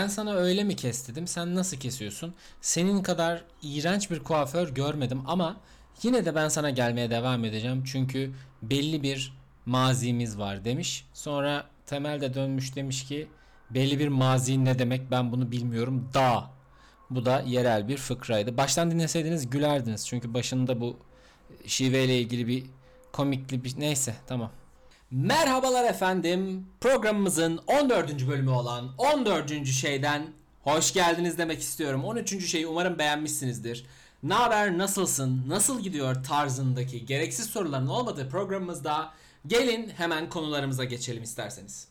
Ben sana öyle mi kes dedim. Sen nasıl kesiyorsun? Senin kadar iğrenç bir kuaför görmedim ama yine de ben sana gelmeye devam edeceğim. Çünkü belli bir mazimiz var demiş. Sonra Temel de dönmüş demiş ki belli bir mazi ne demek ben bunu bilmiyorum. Da. Bu da yerel bir fıkraydı. Baştan dinleseydiniz gülerdiniz. Çünkü başında bu şiveyle ilgili bir komikli bir neyse tamam. Merhabalar efendim. Programımızın 14. bölümü olan 14. şeyden hoş geldiniz demek istiyorum. 13. şeyi umarım beğenmişsinizdir. Ne haber, nasılsın, nasıl gidiyor tarzındaki gereksiz soruların olmadığı programımızda gelin hemen konularımıza geçelim isterseniz.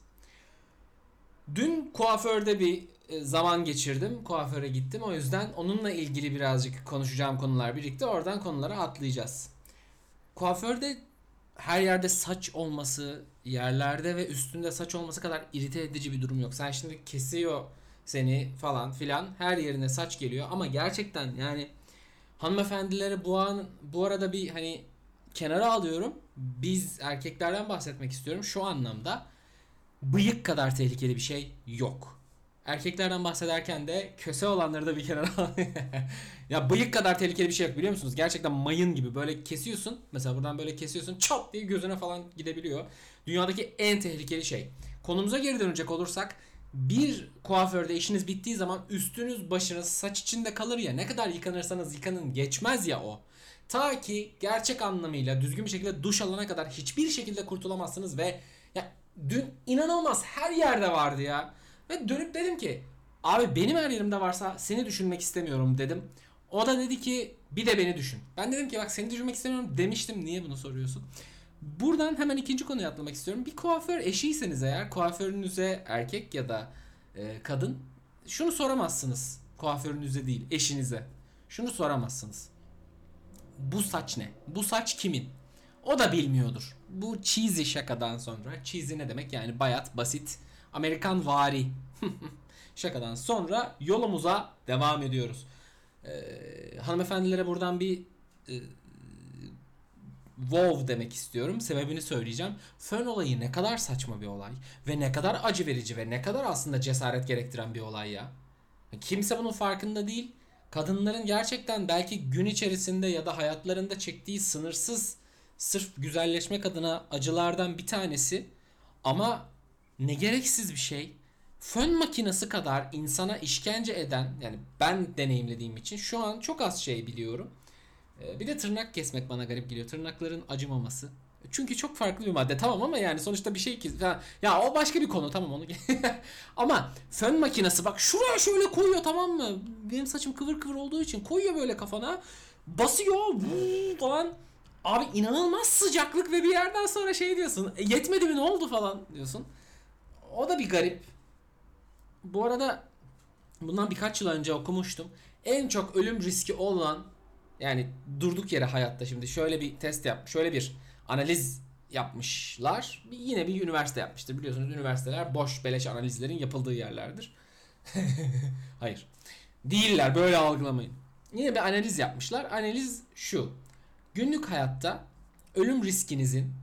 Dün kuaförde bir e, zaman geçirdim. Kuaföre gittim. O yüzden onunla ilgili birazcık konuşacağım konular birlikte. Oradan konulara atlayacağız. Kuaförde her yerde saç olması, yerlerde ve üstünde saç olması kadar irite edici bir durum yok. Sen şimdi kesiyor seni falan filan her yerine saç geliyor ama gerçekten yani hanımefendilere bu an bu arada bir hani kenara alıyorum. Biz erkeklerden bahsetmek istiyorum şu anlamda. Bıyık kadar tehlikeli bir şey yok. Erkeklerden bahsederken de köse olanları da bir kenara ya bıyık kadar tehlikeli bir şey yok biliyor musunuz? Gerçekten mayın gibi böyle kesiyorsun. Mesela buradan böyle kesiyorsun çap diye gözüne falan gidebiliyor. Dünyadaki en tehlikeli şey. Konumuza geri dönecek olursak bir kuaförde işiniz bittiği zaman üstünüz başınız saç içinde kalır ya ne kadar yıkanırsanız yıkanın geçmez ya o. Ta ki gerçek anlamıyla düzgün bir şekilde duş alana kadar hiçbir şekilde kurtulamazsınız ve ya dün inanılmaz her yerde vardı ya. Ve dönüp dedim ki abi benim her yerimde varsa seni düşünmek istemiyorum dedim. O da dedi ki bir de beni düşün. Ben dedim ki bak seni düşünmek istemiyorum demiştim niye bunu soruyorsun? Buradan hemen ikinci konuya atlamak istiyorum. Bir kuaför eşiyseniz eğer kuaförünüze erkek ya da e, kadın şunu soramazsınız. Kuaförünüze değil eşinize. Şunu soramazsınız. Bu saç ne? Bu saç kimin? O da bilmiyordur. Bu cheesy şakadan sonra. Cheesy ne demek? Yani bayat, basit, Amerikan vari. şakadan sonra yolumuza devam ediyoruz. Ee, hanımefendilere buradan bir e, wow demek istiyorum. Sebebini söyleyeceğim. Fön olayı ne kadar saçma bir olay ve ne kadar acı verici ve ne kadar aslında cesaret gerektiren bir olay ya. Kimse bunun farkında değil. Kadınların gerçekten belki gün içerisinde ya da hayatlarında çektiği sınırsız sırf güzelleşmek adına acılardan bir tanesi ama ne gereksiz bir şey. Fön makinesi kadar insana işkence eden yani ben deneyimlediğim için şu an çok az şey biliyorum. Ee, bir de tırnak kesmek bana garip geliyor. Tırnakların acımaması. Çünkü çok farklı bir madde tamam ama yani sonuçta bir şey ki ya, o başka bir konu tamam onu ama fön makinesi bak şuraya şöyle koyuyor tamam mı benim saçım kıvır kıvır olduğu için koyuyor böyle kafana basıyor falan abi inanılmaz sıcaklık ve bir yerden sonra şey diyorsun e, yetmedi mi ne oldu falan diyorsun o da bir garip bu arada bundan birkaç yıl önce okumuştum en çok ölüm riski olan yani durduk yere hayatta şimdi şöyle bir test yap, şöyle bir analiz yapmışlar. Bir, yine bir üniversite yapmıştır. Biliyorsunuz üniversiteler boş beleş analizlerin yapıldığı yerlerdir. Hayır. Değiller böyle algılamayın. Yine bir analiz yapmışlar. Analiz şu. Günlük hayatta ölüm riskinizin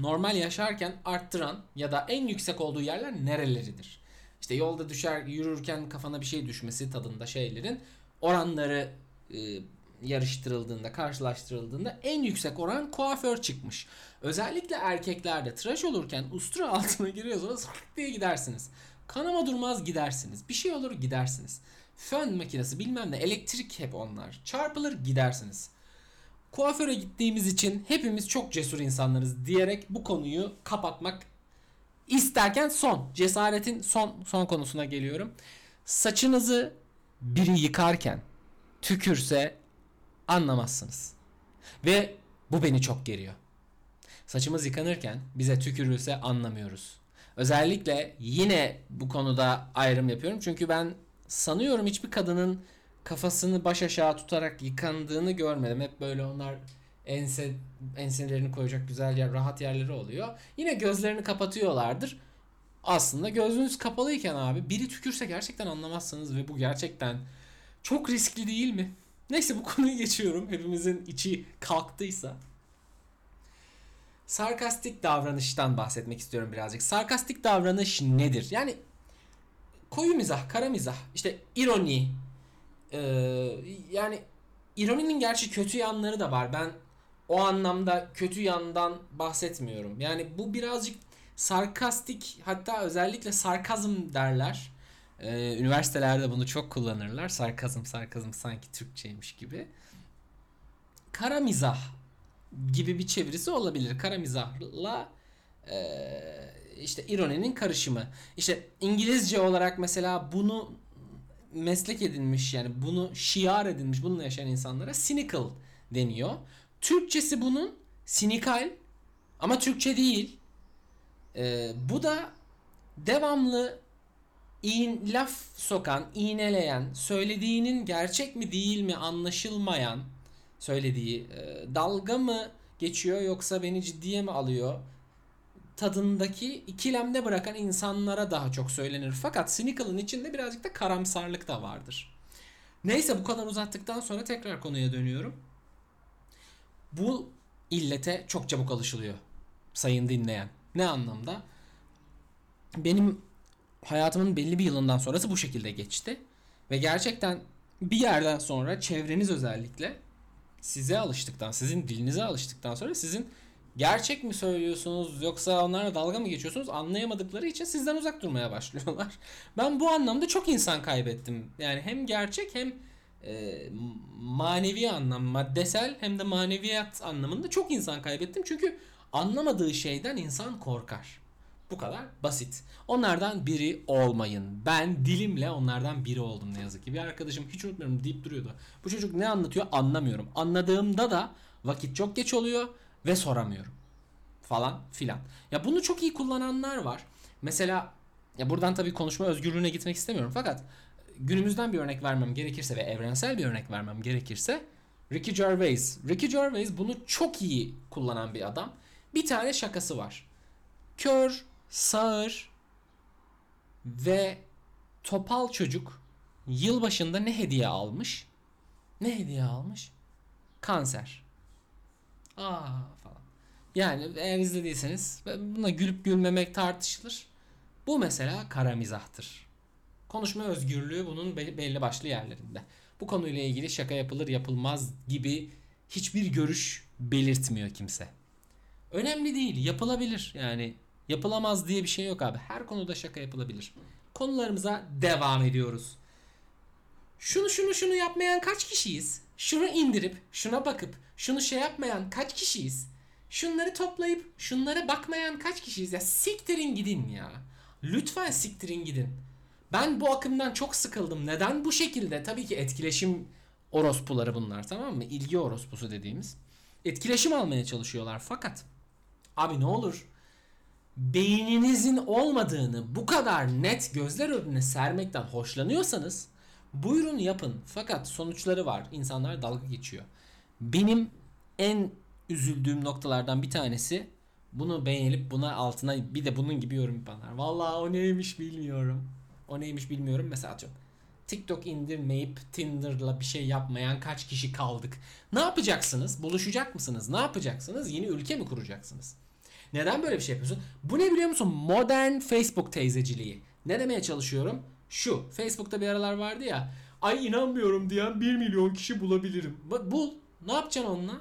normal yaşarken arttıran ya da en yüksek olduğu yerler nereleridir? İşte yolda düşer, yürürken kafana bir şey düşmesi tadında şeylerin oranları e, yarıştırıldığında, karşılaştırıldığında en yüksek oran kuaför çıkmış. Özellikle erkeklerde tıraş olurken ustura altına giriyorsanız diye gidersiniz. Kanama durmaz gidersiniz. Bir şey olur gidersiniz. Fön makinesi bilmem ne elektrik hep onlar. Çarpılır gidersiniz. Kuaföre gittiğimiz için hepimiz çok cesur insanlarız diyerek bu konuyu kapatmak isterken son cesaretin son son konusuna geliyorum. Saçınızı biri yıkarken tükürse anlamazsınız. Ve bu beni çok geriyor. Saçımız yıkanırken bize tükürülse anlamıyoruz. Özellikle yine bu konuda ayrım yapıyorum. Çünkü ben sanıyorum hiçbir kadının kafasını baş aşağı tutarak yıkandığını görmedim. Hep böyle onlar ense enselerini koyacak güzel yer, rahat yerleri oluyor. Yine gözlerini kapatıyorlardır. Aslında gözünüz kapalıyken abi biri tükürse gerçekten anlamazsınız ve bu gerçekten çok riskli değil mi? Neyse bu konuyu geçiyorum. Hepimizin içi kalktıysa. Sarkastik davranıştan bahsetmek istiyorum birazcık. Sarkastik davranış nedir? Yani koyu mizah, kara mizah, işte ironi. Ee, yani ironinin gerçi kötü yanları da var. Ben o anlamda kötü yandan bahsetmiyorum. Yani bu birazcık sarkastik hatta özellikle sarkazm derler. Ee, üniversitelerde bunu çok kullanırlar. Sarkazm, sarkazm sanki Türkçeymiş gibi. Kara mizah gibi bir çevirisi olabilir. Kara mizahla e, işte ironinin karışımı. İşte İngilizce olarak mesela bunu meslek edinmiş yani bunu şiar edinmiş bununla yaşayan insanlara cynical deniyor. Türkçesi bunun sinikal ama Türkçe değil. Ee, bu da devamlı in, laf sokan, iğneleyen, söylediğinin gerçek mi değil mi anlaşılmayan söylediği e, dalga mı geçiyor yoksa beni ciddiye mi alıyor tadındaki ikilemde bırakan insanlara daha çok söylenir. Fakat Cynical'ın içinde birazcık da karamsarlık da vardır. Neyse bu kadar uzattıktan sonra tekrar konuya dönüyorum. Bu illete çok çabuk alışılıyor sayın dinleyen. Ne anlamda? Benim hayatımın belli bir yılından sonrası bu şekilde geçti. Ve gerçekten bir yerden sonra çevreniz özellikle size alıştıktan, sizin dilinize alıştıktan sonra sizin gerçek mi söylüyorsunuz yoksa onlarla dalga mı geçiyorsunuz anlayamadıkları için sizden uzak durmaya başlıyorlar. Ben bu anlamda çok insan kaybettim. Yani hem gerçek hem e, manevi anlam, maddesel hem de maneviyat anlamında çok insan kaybettim. Çünkü anlamadığı şeyden insan korkar. Bu kadar basit. Onlardan biri olmayın. Ben dilimle onlardan biri oldum ne yazık ki. Bir arkadaşım hiç unutmuyorum deyip duruyordu. Bu çocuk ne anlatıyor anlamıyorum. Anladığımda da vakit çok geç oluyor ve soramıyorum. Falan filan. Ya bunu çok iyi kullananlar var. Mesela ya buradan tabii konuşma özgürlüğüne gitmek istemiyorum fakat günümüzden bir örnek vermem gerekirse ve evrensel bir örnek vermem gerekirse Ricky Gervais. Ricky Gervais bunu çok iyi kullanan bir adam. Bir tane şakası var. Kör, sağır ve topal çocuk yılbaşında ne hediye almış? Ne hediye almış? Kanser. Aa falan. Yani eğer izlediyseniz buna gülüp gülmemek tartışılır. Bu mesela kara mizahtır. Konuşma özgürlüğü bunun belli başlı yerlerinde. Bu konuyla ilgili şaka yapılır yapılmaz gibi hiçbir görüş belirtmiyor kimse. Önemli değil, yapılabilir. Yani yapılamaz diye bir şey yok abi. Her konuda şaka yapılabilir. Konularımıza devam ediyoruz. Şunu şunu şunu yapmayan kaç kişiyiz? Şunu indirip, şuna bakıp, şunu şey yapmayan kaç kişiyiz? Şunları toplayıp, şunlara bakmayan kaç kişiyiz? Ya siktirin gidin ya. Lütfen siktirin gidin. Ben bu akımdan çok sıkıldım. Neden bu şekilde? Tabii ki etkileşim orospuları bunlar tamam mı? İlgi orospusu dediğimiz. Etkileşim almaya çalışıyorlar fakat abi ne olur beyninizin olmadığını bu kadar net gözler önüne sermekten hoşlanıyorsanız buyurun yapın. Fakat sonuçları var. İnsanlar dalga geçiyor. Benim en üzüldüğüm noktalardan bir tanesi bunu beğenip buna altına bir de bunun gibi yorum yapanlar. Vallahi o neymiş bilmiyorum. O neymiş bilmiyorum. Mesela atıyorum. TikTok indirmeyip Tinder'la bir şey yapmayan kaç kişi kaldık? Ne yapacaksınız? Buluşacak mısınız? Ne yapacaksınız? Yeni ülke mi kuracaksınız? Neden böyle bir şey yapıyorsun? Bu ne biliyor musun? Modern Facebook teyzeciliği. Ne demeye çalışıyorum? Şu. Facebook'ta bir aralar vardı ya. Ay inanmıyorum diyen 1 milyon kişi bulabilirim. Bak bul. Ne yapacaksın onunla?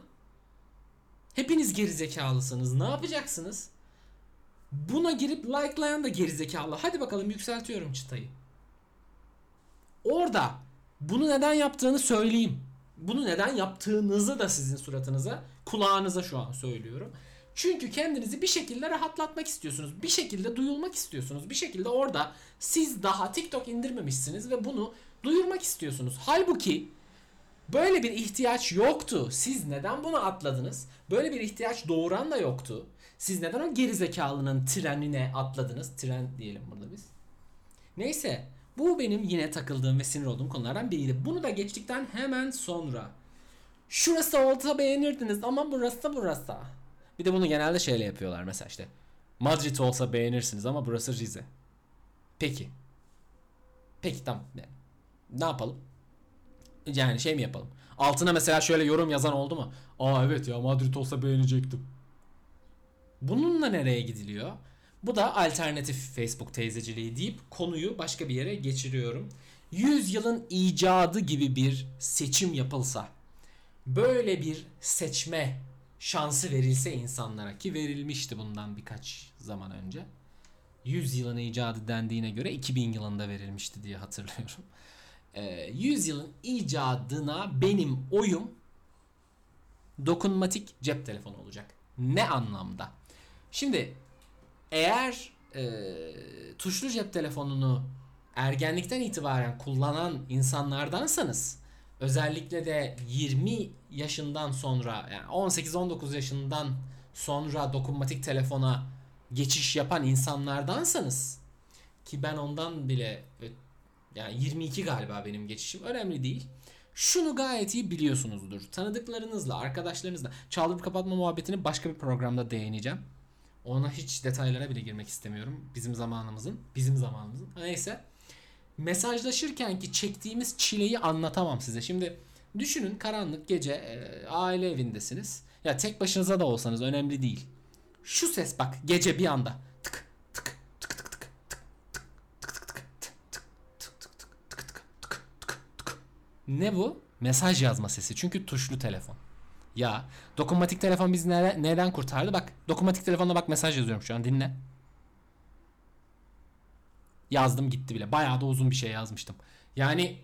Hepiniz gerizekalısınız. Ne yapacaksınız? Buna girip likelayan da gerizekalı. Hadi bakalım yükseltiyorum çıtayı. Orada bunu neden yaptığını söyleyeyim. Bunu neden yaptığınızı da sizin suratınıza, kulağınıza şu an söylüyorum. Çünkü kendinizi bir şekilde rahatlatmak istiyorsunuz. Bir şekilde duyulmak istiyorsunuz. Bir şekilde orada siz daha TikTok indirmemişsiniz ve bunu duyurmak istiyorsunuz. Halbuki böyle bir ihtiyaç yoktu. Siz neden bunu atladınız? Böyle bir ihtiyaç doğuran da yoktu. Siz neden o gerizekalının trenine atladınız? Tren diyelim burada biz. Neyse bu benim yine takıldığım ve sinir olduğum konulardan biriydi. Bunu da geçtikten hemen sonra. Şurası olsa beğenirdiniz ama burası burası. Bir de bunu genelde şeyle yapıyorlar mesela işte. Madrid olsa beğenirsiniz ama burası Rize. Peki. Peki tamam. Yani, ne yapalım? Yani şey mi yapalım? Altına mesela şöyle yorum yazan oldu mu? Aa evet ya Madrid olsa beğenecektim. Bununla nereye gidiliyor? Bu da alternatif Facebook teyzeciliği deyip konuyu başka bir yere geçiriyorum. 100 yılın icadı gibi bir seçim yapılsa, böyle bir seçme şansı verilse insanlara ki verilmişti bundan birkaç zaman önce. 100 yılın icadı dendiğine göre 2000 yılında verilmişti diye hatırlıyorum. 100 yılın icadına benim oyum dokunmatik cep telefonu olacak. Ne anlamda? Şimdi eğer e, tuşlu cep telefonunu ergenlikten itibaren kullanan insanlardansanız özellikle de 20 yaşından sonra yani 18-19 yaşından sonra dokunmatik telefona geçiş yapan insanlardansanız ki ben ondan bile yani 22 galiba benim geçişim önemli değil. Şunu gayet iyi biliyorsunuzdur. Tanıdıklarınızla, arkadaşlarınızla çaldırıp kapatma muhabbetini başka bir programda değineceğim. Ona hiç detaylara bile girmek istemiyorum. Bizim zamanımızın, bizim zamanımızın. Neyse. Mesajlaşırken ki çektiğimiz çileyi anlatamam size. Şimdi düşünün karanlık gece e, aile evindesiniz. Ya tek başınıza da olsanız önemli değil. Şu ses bak gece bir anda tık tık tık tık tık tık tık tık tık Ne bu? Mesaj yazma sesi. Çünkü tuşlu telefon. Ya dokunmatik telefon bizi neden kurtardı? Bak dokunmatik telefonla bak mesaj yazıyorum şu an dinle. Yazdım gitti bile. Bayağı da uzun bir şey yazmıştım. Yani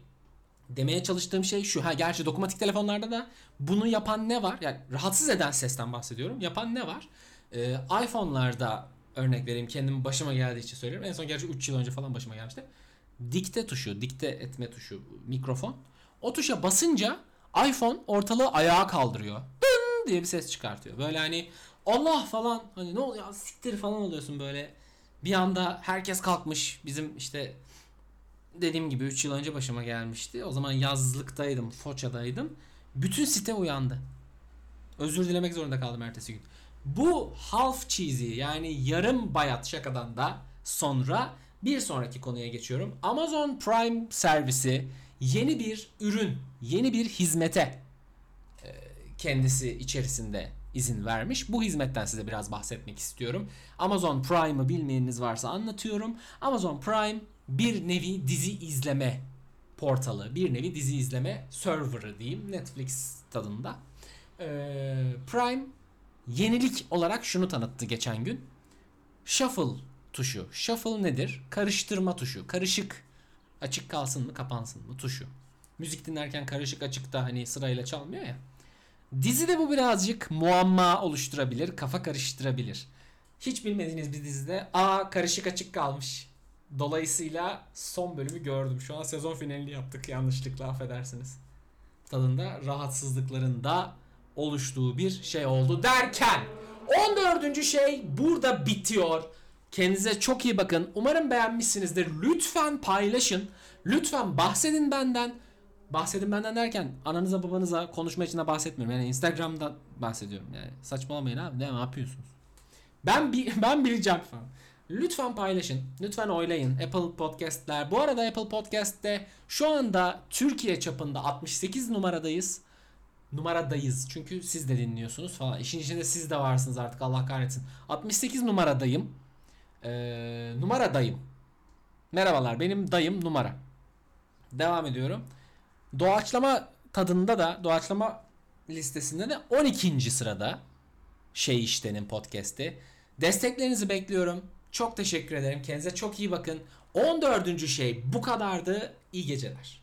demeye çalıştığım şey şu. Ha gerçi dokunmatik telefonlarda da bunu yapan ne var? Yani rahatsız eden sesten bahsediyorum. Yapan ne var? Ee, iPhone'larda örnek vereyim. Kendim başıma geldiği için söylüyorum. En son gerçi 3 yıl önce falan başıma gelmişti. Dikte tuşu, dikte etme tuşu, mikrofon. O tuşa basınca iPhone ortalığı ayağa kaldırıyor. Dın diye bir ses çıkartıyor. Böyle hani Allah falan hani ne oluyor siktir falan oluyorsun böyle. Bir anda herkes kalkmış. Bizim işte dediğim gibi 3 yıl önce başıma gelmişti. O zaman yazlıktaydım, Foça'daydım. Bütün site uyandı. Özür dilemek zorunda kaldım ertesi gün. Bu half cheesy yani yarım bayat şakadan da sonra bir sonraki konuya geçiyorum. Amazon Prime servisi yeni bir ürün, yeni bir hizmete e, kendisi içerisinde izin vermiş. Bu hizmetten size biraz bahsetmek istiyorum. Amazon Prime'ı bilmeyeniniz varsa anlatıyorum. Amazon Prime bir nevi dizi izleme portalı, bir nevi dizi izleme serverı diyeyim Netflix tadında. Ee, Prime yenilik olarak şunu tanıttı geçen gün. Shuffle tuşu. Shuffle nedir? Karıştırma tuşu. Karışık açık kalsın mı kapansın mı tuşu. Müzik dinlerken karışık açıkta hani sırayla çalmıyor ya. Dizide bu birazcık muamma oluşturabilir, kafa karıştırabilir. Hiç bilmediğiniz bir dizide a karışık açık kalmış. Dolayısıyla son bölümü gördüm. Şu an sezon finalini yaptık yanlışlıkla affedersiniz. Tadında rahatsızlıkların da oluştuğu bir şey oldu derken 14. şey burada bitiyor. Kendinize çok iyi bakın. Umarım beğenmişsinizdir. Lütfen paylaşın. Lütfen bahsedin benden. Bahsedin benden derken ananıza babanıza konuşma içinde bahsetmiyorum. Yani Instagram'dan bahsediyorum. Yani saçmalamayın abi. Ne yapıyorsunuz? Ben ben bileceğim falan. Lütfen paylaşın. Lütfen oylayın. Apple Podcast'ler. Bu arada Apple Podcast'te şu anda Türkiye çapında 68 numaradayız. Numaradayız. Çünkü siz de dinliyorsunuz falan. İşin içinde siz de varsınız artık Allah kahretsin. 68 numaradayım. Ee, numaradayım. Merhabalar benim dayım numara. Devam ediyorum. Doğaçlama tadında da doğaçlama listesinde de 12. sırada şey iştenin podcast'i. Desteklerinizi bekliyorum. Çok teşekkür ederim. Kendinize çok iyi bakın. 14. şey bu kadardı. İyi geceler.